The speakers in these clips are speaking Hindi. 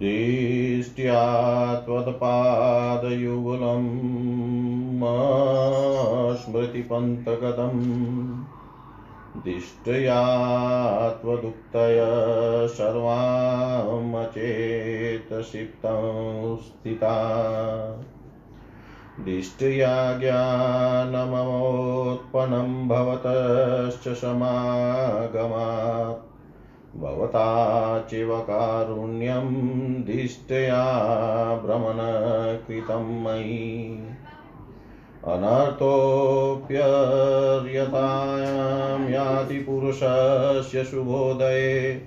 दृष्ट्या त्वत्पादयुगलम् स्मृतिपन्तगतम् दिष्टया त्वदुक्तय सर्वामचेतसिक्तं स्थिता दिष्टया ज्ञानममोत्पन्नं भवतश्च समागमात् भवता चिव कारुण्यं दिष्टया भ्रमणकृतं मयि। अनर्थोऽप्यर्यतायां याति पुरुषस्य शुभोदये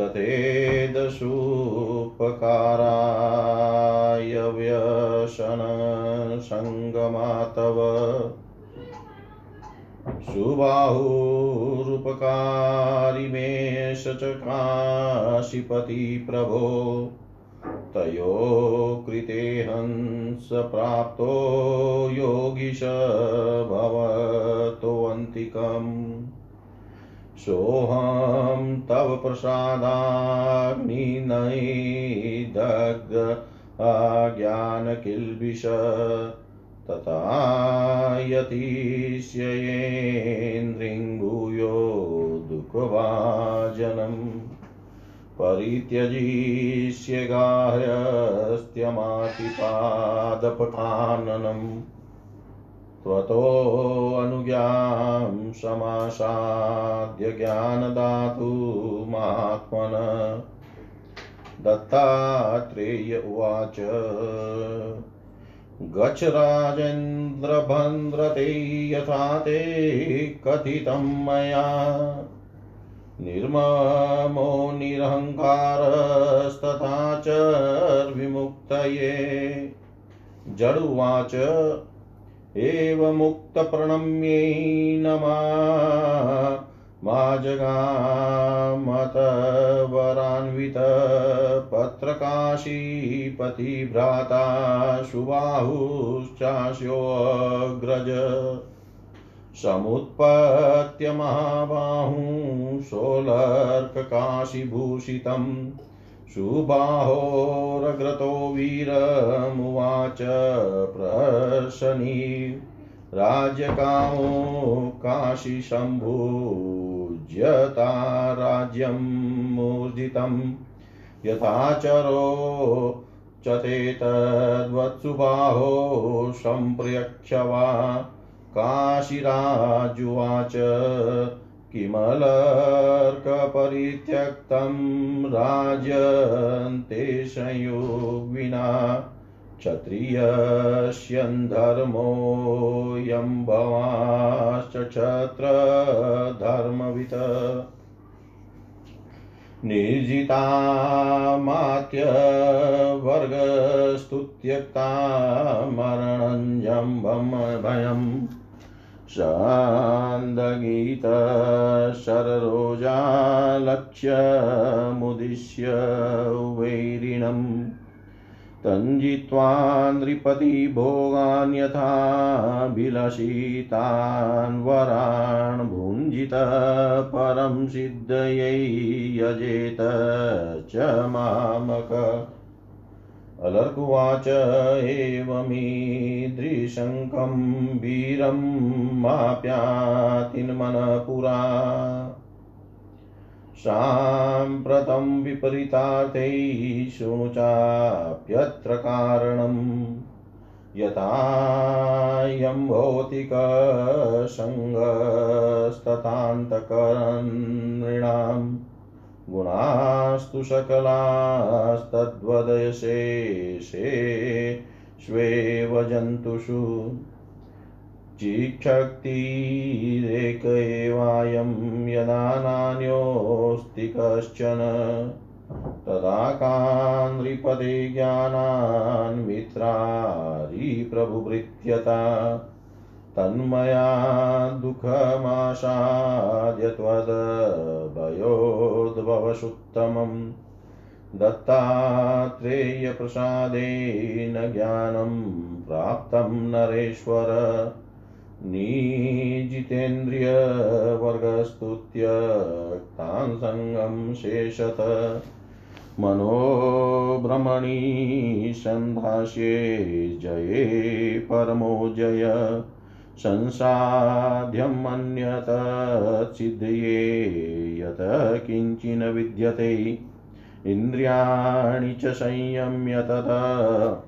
तथेदशुपकाराय व्यसनसङ्गमा सुबाहुरुपकारि मे स च काशीपति प्रभो, तयो कृते हंस प्राप्तो योगिश भवतोऽन्तिकम् सोऽहं तव प्रसादाग्निनैदग्ध तथा यतीश्ययेन्द्रिङ्गूयो दुःखभाजनम् परित्यजीष्ये गाह्यस्त्यमातिपादपकाननम् त्वतोऽनुज्ञां समासाद्य ज्ञानदातुमात्मन दत्तात्रेय उवाच। गच्छ राजेन्द्रभन्द्रते यथा ते कथितं मया। निर्ममो निरहङ्कारस्तथा च विमुक्तये जडुवाच एवमुक्तप्रणम्यै नमा। मा जगामतवरान्वित पत्रकाशीपतिभ्राता सुबाहुश्चास्योऽग्रज समुत्पत्य महाबाहुं सोलर्ककाशीभूषितम्। सुबाहोरग्रतो वीरमुवाच प्रशनी राज्यकामो काशीशम्भुज्यता राज्यं मूर्जितं यथाचरो च ते तद्वत्सुबाहो सम्प्र्यक्ष काशीराजुवाच किमलर्कपरित्यक्तं राजन्ते संयोगिना क्षत्रियस्यन्धर्मोऽयं भवाश्च क्षत्रधर्मवित् निर्जितामात्यवर्गस्तुत्यक्ता मरणञ्जम्भं भयम् शान्दगीतशररोजालक्ष्यमुदिश्य वैरिणम् तञ्जित्वा नृपतिभोगान्यथाभिलषितान् वरान् भुञ्जित परं सिद्धयै यजेत च मामक। अलर्कुवाच एवमीदृशङ्कं वीरं माप्यातिन्मनपुरा। साम्प्रतं विपरीतार्थै शृणु चाप्यत्र कारणम् यथायं भौतिकसङ्गस्तथान्तकरन्नृणाम् गुणास्तु सकलास्तद्वदशेषे स्वेव जन्तुषु चिक्षक्तिरेक एवायं यदा नान्योऽस्ति कश्चन, तदा कान्द्रिपदे ज्ञानान् मित्रारिप्रभुभृत्यता तन्मया दुःखमासाद्य त्वद्भयोद्भवसुत्तमम् दत्तात्रेयप्रसादेन ज्ञानं प्राप्तं नरेश्वर। निजितेन्द्रियवर्गस्तुत्य तान् सङ्गं शेषत। मनोभ्रमणि सन्धास्ये जये परमो जय। संसाध्यम् अन्यत सिद्धये यत किञ्चिन विद्यते। इन्द्रियाणि च संयम्य तदा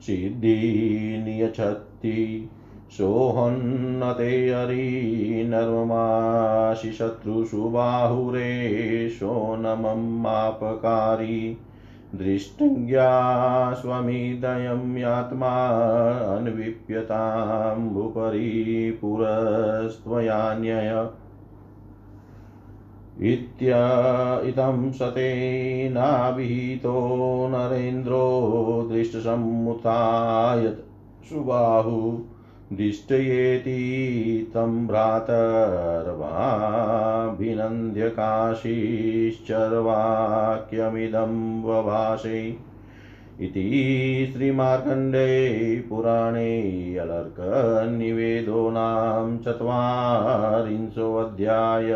सिद्धिनियच्छति सोऽहन्नतेऽरी नर्ममाशिशत्रुसुबाहुरे सोणममापकारी दृष्टज्ञास्वमिदम्यात्मान्विप्यताम्बुपरि पुरस्त्वयान्यय। इत्य इदं सतेनाभितो नरेन्द्रो दृष्टसम्मुथायत् सुबाहु। दिष्टयेति तं भ्रातर्वाभिनन्द्य काशीश्चर्वाक्यमिदं वभाषे। इति श्रीमार्कण्डे पुराणे अलर्कनिवेदो चत्वारिंशोऽध्याय।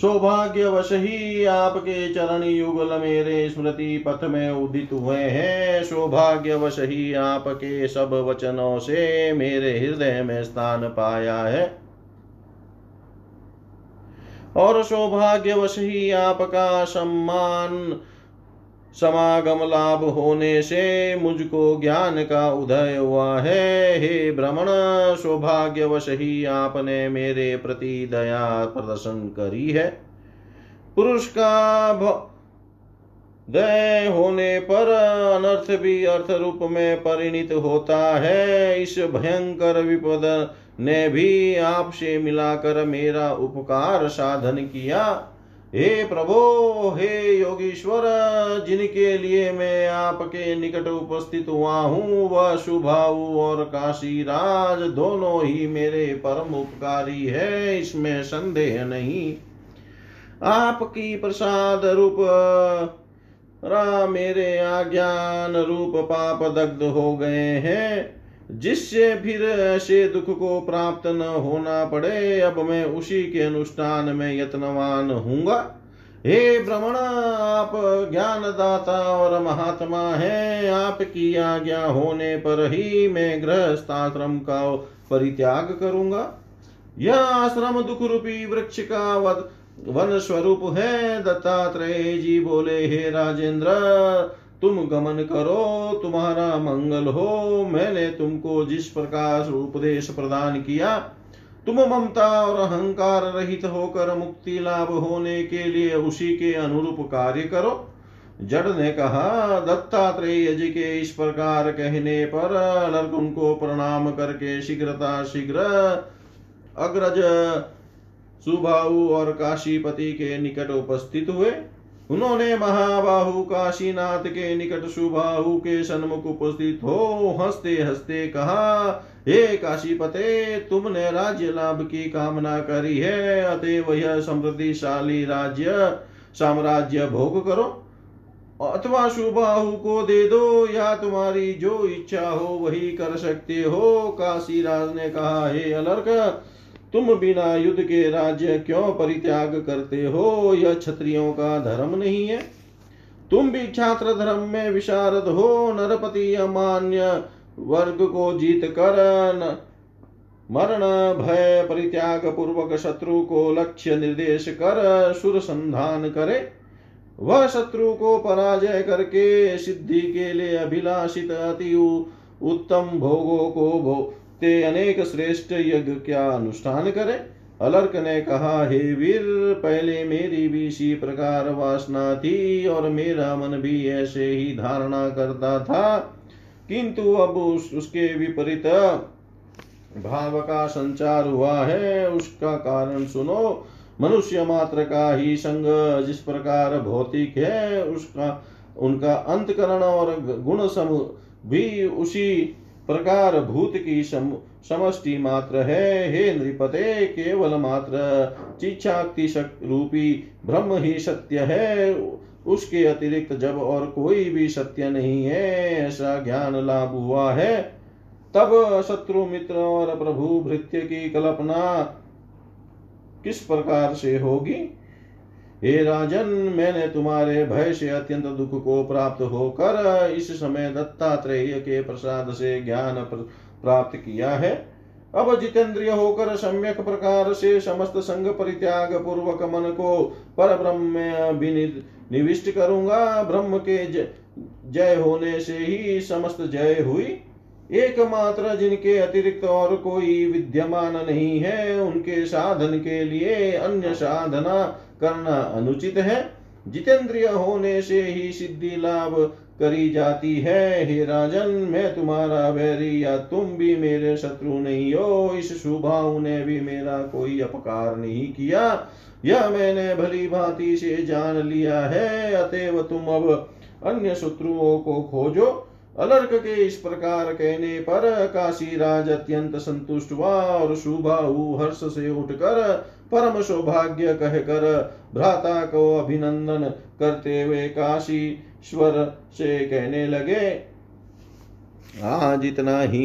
सौभाग्यवश ही आपके चरण युगल मेरे स्मृति पथ में उदित हुए हैं। सौभाग्यवश ही आपके सब वचनों से मेरे हृदय में स्थान पाया है। और सौभाग्यवश ही आपका सम्मान समागम लाभ होने से मुझको ज्ञान का उदय हुआ है। हे भ्रमण सौभाग्यवश ही आपने मेरे प्रति दया प्रदर्शन करी है। पुरुष का दय होने पर अनर्थ भी अर्थ रूप में परिणित होता है। इस भयंकर विपद ने भी आपसे मिलाकर मेरा उपकार साधन किया। हे प्रभो, हे योगीश्वर, जिनके लिए मैं आपके निकट उपस्थित हुआ हूँ, वह शुभाऊ और काशी राज दोनों ही मेरे परम उपकारी है, इसमें संदेह नहीं। आपकी प्रसाद रूप, रा मेरे आज्ञान रूप पाप दग्ध हो गए हैं। जिससे फिर ऐसे दुख को प्राप्त न होना पड़े, अब मैं उसी के अनुष्ठान में यत्नवान हूँगा। हे भ्रमण आप ज्ञानदाता और महात्मा हैं। आपकी आज्ञा होने पर ही मैं गृहस्थाश्रम का परित्याग करूँगा। यह आश्रम दुख रूपी वृक्ष का वन स्वरूप है। दत्तात्रेय जी बोले, हे राजेंद्र तुम गमन करो, तुम्हारा मंगल हो। मैंने तुमको जिस प्रकार उपदेश प्रदान किया, तुम ममता और अहंकार रहित होकर मुक्ति लाभ होने के लिए उसी के अनुरूप कार्य करो। जड़ ने कहा, दत्तात्रेय जी के इस प्रकार कहने पर अलर्क उनको प्रणाम करके शीघ्रता शीघ्र अग्रज सुबाहु और काशीपति के निकट उपस्थित हुए। उन्होंने महाबाहु काशीनाथ के निकट सुबाहु के सन्मुख उपस्थित हो हँसते हँसते कहा, हे काशीपते, तुमने राज्य लाभ की कामना करी है। अतएव यह समृद्धिशाली राज्य, साम्राज्य भोग करो अथवा सुबाहु को दे दो, या तुम्हारी जो इच्छा हो वही कर सकते हो। काशीराज ने कहा, हे अलर्क तुम बिना युद्ध के राज्य क्यों परित्याग करते हो? यह क्षत्रियों का धर्म नहीं है। तुम भी छात्र धर्म में विशारद हो, नरपति अमान्य वर्ग को जीत कर मरण भय परित्याग पूर्वक शत्रु को लक्ष्य निर्देश कर सुर संधान करे। वह शत्रु को पराजय करके सिद्धि के लिए अभिलाषित अति उत्तम भोगों को भो ते अनेक श्रेष्ठ यज्ञ क्या अनुष्ठान करे? अलर्क ने कहा हे वीर पहले मेरी भी इसी प्रकार वासना थी और मेरा मन भी ऐसे ही धारणा करता था। किंतु अब उस, उसके विपरीत भाव का संचार हुआ है। उसका कारण सुनो मनुष्य मात्र का ही संग जिस प्रकार भौतिक है उसका उनका अंतकरण और गुण समूह भी उसी प्रकार भूत की सम, समष्टि मात्र है हे नृपते केवल मात्र चिच्छाक्ति रूपी ब्रह्म ही सत्य है। उसके अतिरिक्त जब और कोई भी सत्य नहीं है ऐसा ज्ञान लाभ हुआ है। तब शत्रु मित्र और प्रभु भृत्य की कल्पना किस प्रकार से होगी? हे राजन, मैंने तुम्हारे भय से अत्यंत दुख को प्राप्त होकर इस समय दत्तात्रेय के प्रसाद से ज्ञान प्राप्त किया है। अब जितेंद्रिय होकर सम्यक प्रकार से समस्त संग परित्याग पूर्वक मन को पर ब्रह्म निविष्ट करूँगा। ब्रह्म के जय होने से ही समस्त जय हुई। एकमात्र जिनके अतिरिक्त और कोई विद्यमान नहीं है, उनके साधन के लिए अन्य साधना करना अनुचित है। जितेंद्रिय होने से ही सिद्धि लाभ करी जाती है। हे राजन, मैं तुम्हारा वैरी या तुम भी मेरे शत्रु नहीं हो। इस सुभाव ने भी मेरा कोई अपकार नहीं किया। यह मैंने भली भांति से जान लिया है। अतएव तुम अब अन्य शत्रुओं को खोजो। अलर्क के इस प्रकार कहने पर काशी राज अत्यंत संतुष्ट हुआ और शुभाहु हर्ष से उठकर परम सौभाग्य कहकर भ्राता को अभिनंदन करते हुए काशी स्वर से कहने लगे, आज इतना ही